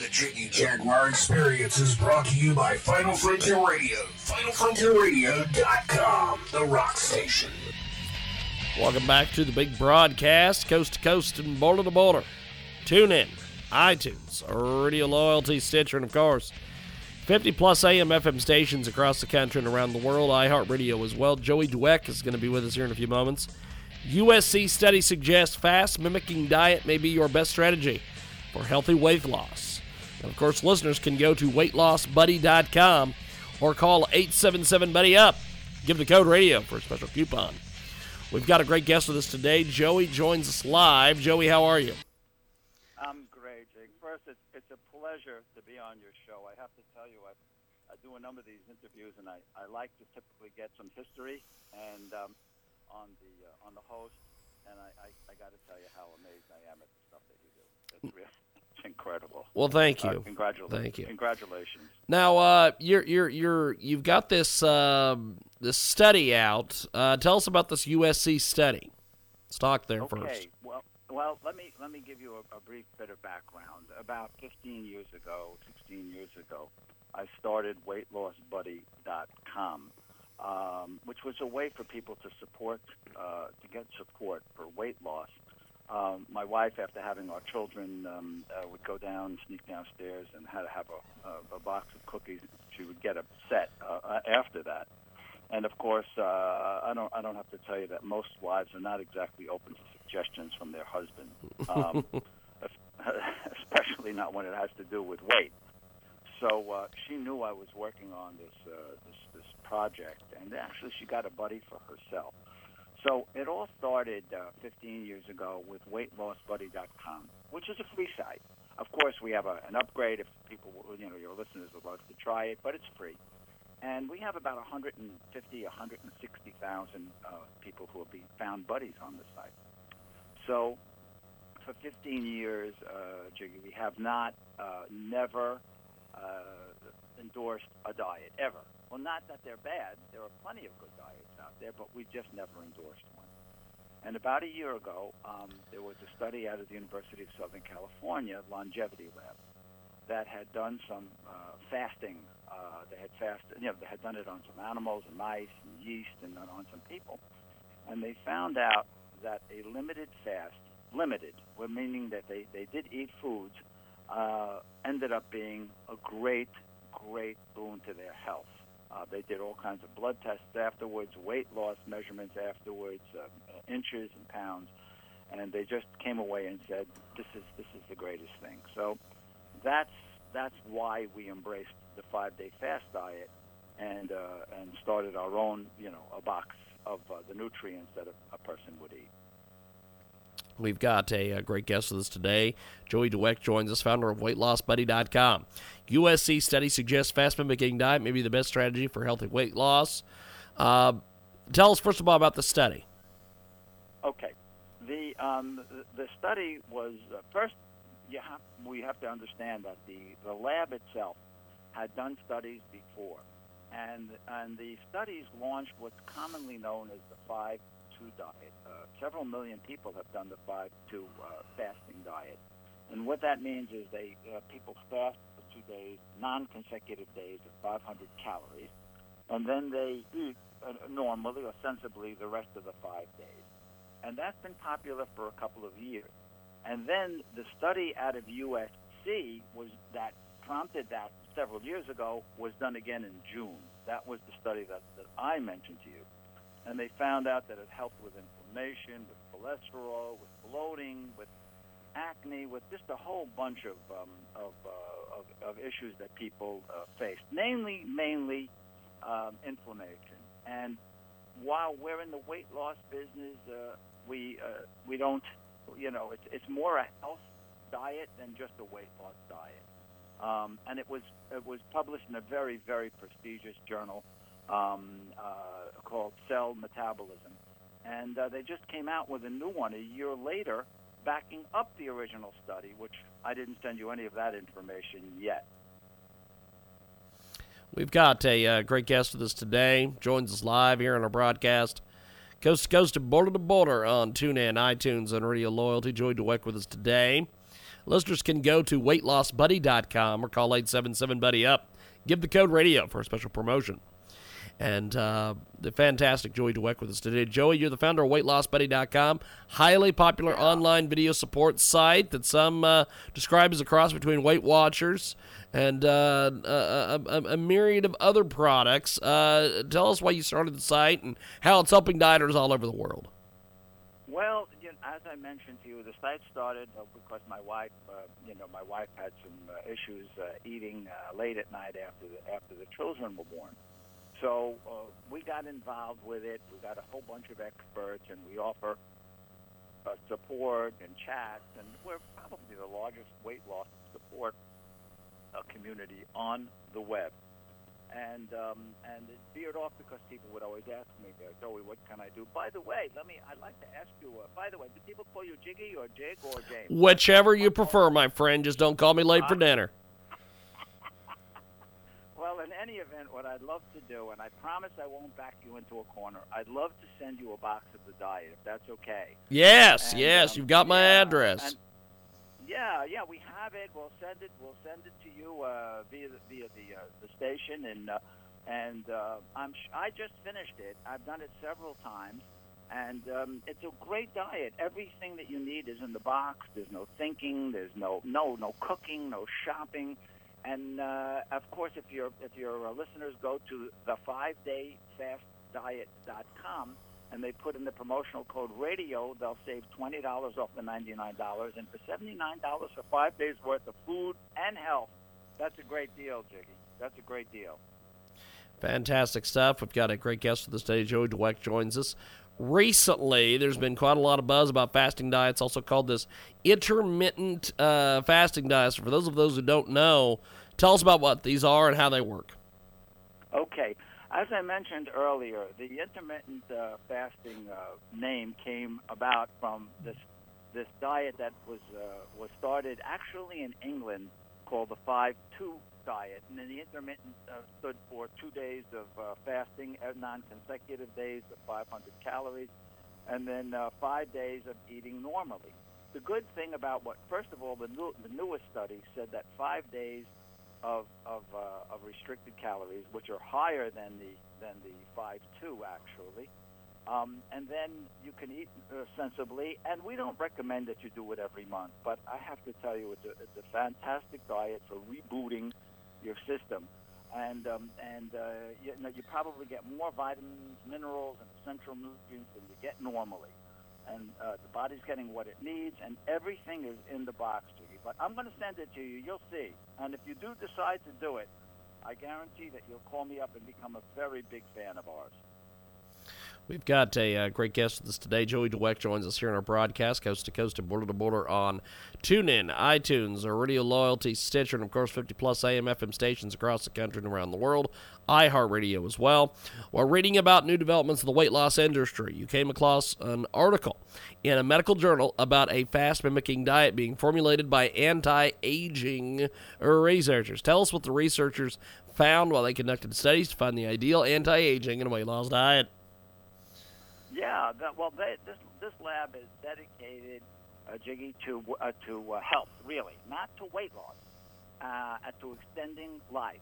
The Jiggy Jaguar Experience is brought to you by Final Frontier Radio. FinalFrontierRadio.com, the rock station. Welcome back to the big broadcast, coast to coast and border to border. TuneIn, iTunes, Radio Loyalty, Stitcher, and of course, 50 plus AM FM stations across the country and around the world, iHeartRadio as well. Joey Dweck is going to be with us here in a few moments. USC study suggests fast mimicking diet may be your best strategy for healthy weight loss. And of course, listeners can go to weightlossbuddy.com or call 877 Buddy Up. Give the code radio for a special coupon. We've got a great guest with us today. Joey joins us live. Joey, how are you? I'm great, Jake. First, it's, it's a pleasure to be on your show. I have to tell you, I, I do a number of these interviews, and I, I like to typically get some history and um, on the uh, on the host, and I, I, I got to tell you how amazed I am at the stuff that you do. It's really incredible. Well, thank you. Uh, congratulations. Thank you. Congratulations. Now, uh, you're you're you're you've got this um, this study out. Uh, tell us about this USC study. Let's talk there okay. first. Well, well, let me let me give you a, a brief bit of background. About 15 years ago, 16 years ago, I started WeightLossBuddy.com, um, which was a way for people to support uh, to get support for weight loss um, my wife, after having our children, um, uh, would go down, sneak downstairs, and had to have a, a, a box of cookies. She would get upset uh, uh, after that. And of course, uh, I don't I don't have to tell you that most wives are not exactly open to suggestions from their husband, um, especially not when it has to do with weight. So uh, she knew I was working on this uh, this this project, and actually she got a buddy for herself. So it all started uh, 15 years ago with WeightLossBuddy.com, which is a free site. Of course, we have a, an upgrade if people, you know, your listeners would love to try it, but it's free. And we have about 150, 160,000 uh, people who have been found buddies on the site. So for 15 years, uh, Jiggy, we have not, uh, never uh, endorsed a diet, ever. Well, not that they're bad. There are plenty of good diets out there, but we just never endorsed one. And about a year ago, um, there was a study out of the University of Southern California, Longevity Lab, that had done some uh, fasting. Uh, they had fasted, you know, they had done it on some animals and mice and yeast and on some people. And they found out that a limited fast, limited, meaning that they, they did eat foods, uh, ended up being a great, great boon to their health. Uh, they did all kinds of blood tests afterwards, weight loss measurements afterwards, uh, uh, inches and pounds, and they just came away and said, "This is this is the greatest thing." So that's that's why we embraced the five-day fast diet and uh, and started our own, you know, a box of uh, the nutrients that a, a person would eat. We've got a, a, great guest with us today. Joey Dweck joins us, founder of WeightLossBuddy.com. USC study suggests fast mimicking diet may be the best strategy for healthy weight loss. Uh, tell us first of all about the study. Okay, the um, the study was uh, first. Have, we have to understand that the, the lab itself had done studies before, and and the studies launched what's commonly known as the five two diet. Uh, several million people have done the 5-2 uh, fasting diet. And what that means is they uh, people fast for two days, non-consecutive days of 500 calories, and then they eat uh, normally or sensibly the rest of the five days. And that's been popular for a couple of years. And then the study out of USC was that prompted that several years ago was done again in June. That was the study that, that I mentioned to you and they found out that it helped with inflammation, with cholesterol, with bloating, with acne, with just a whole bunch of um, of, uh, of, of issues that people uh, face, mainly mainly um, inflammation. And while we're in the weight loss business, uh, we uh, we don't, you know, it's it's more a health diet than just a weight loss diet. Um, and it was it was published in a very very prestigious journal um, uh, called Cell Metabolism. And uh, they just came out with a new one a year later, backing up the original study, which I didn't send you any of that information yet. We've got a uh, great guest with us today. Joins us live here on our broadcast, coast to coast and border to border on TuneIn, iTunes, and Radio Loyalty. Joey Dweck with us today. listeners can go to weightlossbuddy.com or call 877-BUDDY-UP. Give the code radio for a special promotion. And uh, the fantastic Joey Dweck with us today. Joey, you're the founder of WeightLossBuddy.com, highly popular online video support site that some uh, describe as a cross between Weight Watchers and uh, a, a, a, myriad of other products. Uh, tell us why you started the site and how it's helping dieters all over the world. Well, you know, as I mentioned to you, the site started uh, because my wife, uh, you know, my wife had some uh, issues uh, eating uh, late at night after the, after the children were born. So uh, we got involved with it. We got a whole bunch of experts, and we offer uh, support and chats. And we're probably the largest weight loss support uh, community on the web. And um, and it veered off because people would always ask me, uh, Joey, what can I do? By the way, let me. I'd like to ask you. Uh, by the way, do people call you Jiggy or Jig or James? Whichever you prefer, my friend. Just don't call me late for dinner. Any event, what I'd love to do, and I promise I won't back you into a corner, I'd love to send you a box of the diet, if that's okay. Yes, And, yes, um, you've got my yeah, address. and- yeah, yeah, we have it. We'll send it. We'll send it to you uh, via the, via the uh, the station, and uh, and uh, I'm sh- I just finished it. I've done it several times, and um, it's a great diet. Everything that you need is in the box. There's no thinking. There's no no no cooking. No shopping. And uh, of course, if your if your uh, listeners go to the five day fast diet.com and they put in the promotional code radio, they'll save twenty dollars off the ninety nine dollars, and for seventy nine dollars for five days worth of food and health, that's a great deal, Jiggy. That's a great deal. Fantastic stuff. We've got a great guest for this day. Joey Dweck joins us. Recently, there's been quite a lot of buzz about fasting diets, also called this intermittent uh, fasting diet. So, for those of those who don't know, tell us about what these are and how they work. Okay. As I mentioned earlier, the intermittent uh, fasting uh, name came about from this this diet that was uh, was started actually in England called the five two diet, and then the intermittent uh, stood for two days of uh, fasting, uh, non-consecutive days of 500 calories, and then uh, five days of eating normally. The good thing about what, first of all, the, new, the newest study said that five days of of, uh, of restricted calories, which are higher than the than the five two actually. Um, and then you can eat uh, sensibly, and we don't recommend that you do it every month. But I have to tell you, it's a, it's a fantastic diet for rebooting your system, and um, and uh, you, know, you probably get more vitamins, minerals, and essential nutrients than you get normally. And uh, the body's getting what it needs, and everything is in the box to you. But I'm going to send it to you. You'll see. And if you do decide to do it, I guarantee that you'll call me up and become a very big fan of ours. We've got a uh, great guest with us today. Joey Dweck joins us here in our broadcast, coast to coast and border to border on TuneIn, iTunes, Radio Loyalty, Stitcher, and of course 50 plus AM FM stations across the country and around the world. iHeartRadio as well. While reading about new developments in the weight loss industry, you came across an article in a medical journal about a fast mimicking diet being formulated by anti aging researchers. Tell us what the researchers found while they conducted studies to find the ideal anti aging and weight loss diet. Yeah, that, well, they, this this lab is dedicated, uh, Jiggy, to uh, to uh, health, really, not to weight loss, uh, to extending life.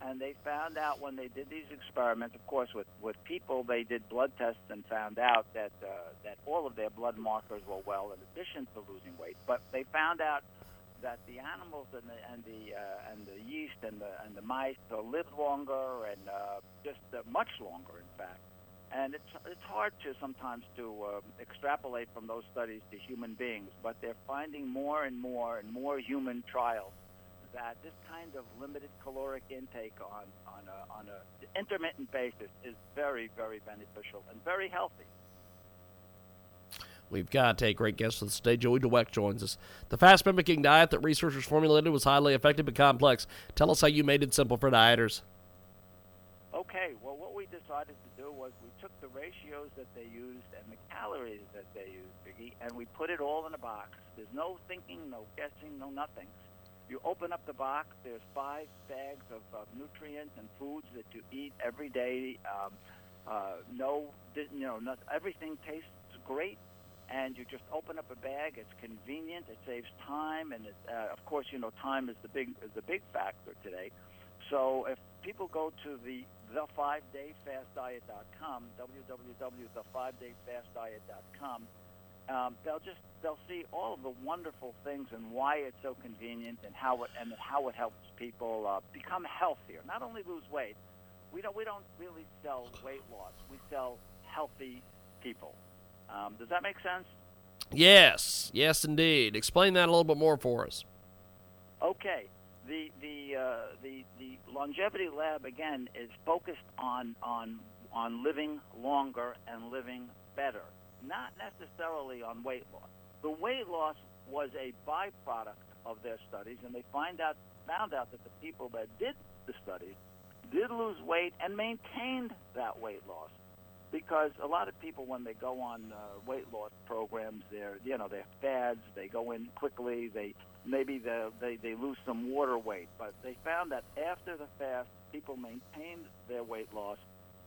And they found out when they did these experiments, of course, with, with people, they did blood tests and found out that uh, that all of their blood markers were well, in addition to losing weight. But they found out that the animals and the and the uh, and the yeast and the and the mice uh, lived longer and uh, just uh, much longer, in fact and it's it's hard to sometimes to uh, extrapolate from those studies to human beings, but they're finding more and more and more human trials that this kind of limited caloric intake on on a, on a intermittent basis is very very beneficial and very healthy. We've got a great guest with us today. Joey Dweck joins us. The fast mimicking diet that researchers formulated was highly effective but complex. Tell us how you made it simple for dieters. Okay, well, decided to do was we took the ratios that they used and the calories that they used, Biggie, and we put it all in a box. There's no thinking, no guessing, no nothing. You open up the box. There's five bags of, of nutrients and foods that you eat every day. Um, uh, no, you know, not, everything tastes great, and you just open up a bag. It's convenient. It saves time, and it, uh, of course, you know, time is the big is the big factor today. So if people go to the the5dayfastdiet.com, www.the5dayfastdiet.com, um, they'll just they'll see all of the wonderful things and why it's so convenient and how it and how it helps people uh, become healthier. Not only lose weight. We don't we don't really sell weight loss. We sell healthy people. Um, does that make sense? Yes, yes, indeed. Explain that a little bit more for us. Okay, the the uh, the the longevity lab again is focused on on on living longer and living better, not necessarily on weight loss. The weight loss was a byproduct of their studies, and they find out found out that the people that did the studies did lose weight and maintained that weight loss because a lot of people when they go on uh, weight loss programs they're you know they're fads they go in quickly they maybe they they they lose some water weight but they found that after the fast people maintained their weight loss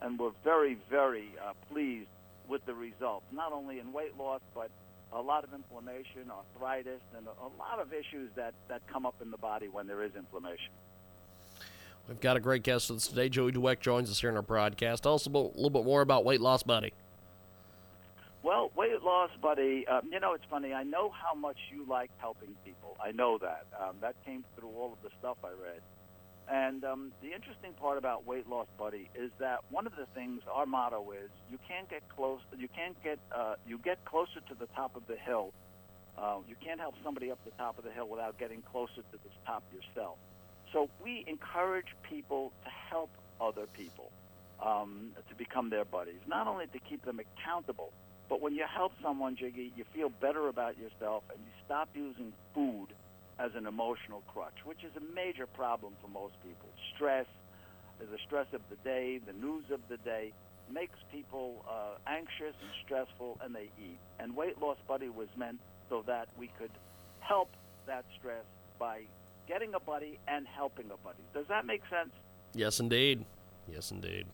and were very very uh, pleased with the results not only in weight loss but a lot of inflammation arthritis and a, a lot of issues that that come up in the body when there is inflammation We've got a great guest with us today. Joey Dweck joins us here in our broadcast. Tell us a little bit more about Weight Loss Buddy. Well, Weight Loss Buddy, um, you know, it's funny. I know how much you like helping people. I know that. Um, that came through all of the stuff I read. And um, the interesting part about Weight Loss Buddy is that one of the things our motto is you can't get close. You can't get uh, you get closer to the top of the hill. Uh, you can't help somebody up the top of the hill without getting closer to the top yourself. So we encourage people to help other people um, to become their buddies, not only to keep them accountable, but when you help someone, Jiggy, you feel better about yourself and you stop using food as an emotional crutch, which is a major problem for most people. Stress, the stress of the day, the news of the day, makes people uh, anxious and stressful, and they eat. And Weight Loss Buddy was meant so that we could help that stress by getting a buddy and helping a buddy. Does that make sense? Yes, indeed. Yes, indeed.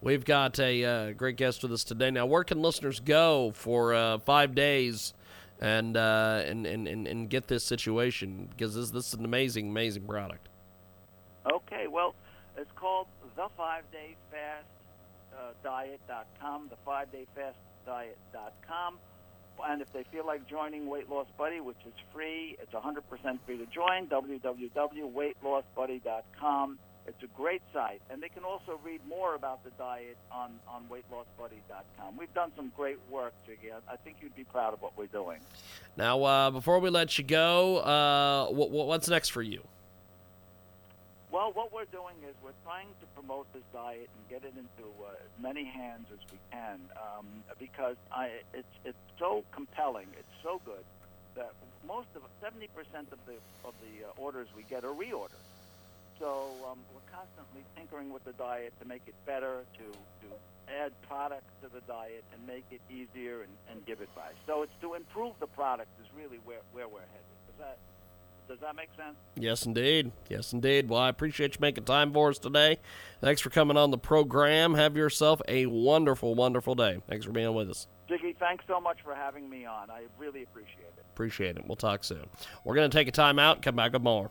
We've got a uh, great guest with us today. Now, where can listeners go for uh, five days and, uh, and, and, and and get this situation? Because this this is an amazing, amazing product. Okay, well, it's called the Five Day Fast uh, Diet.com. The Five Day Fast Diet.com. And if they feel like joining Weight Loss Buddy, which is free, it's 100% free to join, www.weightlossbuddy.com. It's a great site. And they can also read more about the diet on, on weightlossbuddy.com. We've done some great work, Jiggy. I think you'd be proud of what we're doing. Now, uh, before we let you go, uh, what, what's next for you? Well, what we're doing is we're trying to promote this diet and get it into uh, as many hands as we can um, because I, it's it's so compelling, it's so good that most of seventy percent of the of the uh, orders we get are reorders. So um, we're constantly tinkering with the diet to make it better, to to add products to the diet and make it easier and, and give advice. So it's to improve the product is really where where we're headed. Does that does that make sense? Yes, indeed. Yes, indeed. Well, I appreciate you making time for us today. Thanks for coming on the program. Have yourself a wonderful, wonderful day. Thanks for being with us. Jiggy, thanks so much for having me on. I really appreciate it. Appreciate it. We'll talk soon. We're going to take a time out and come back with more.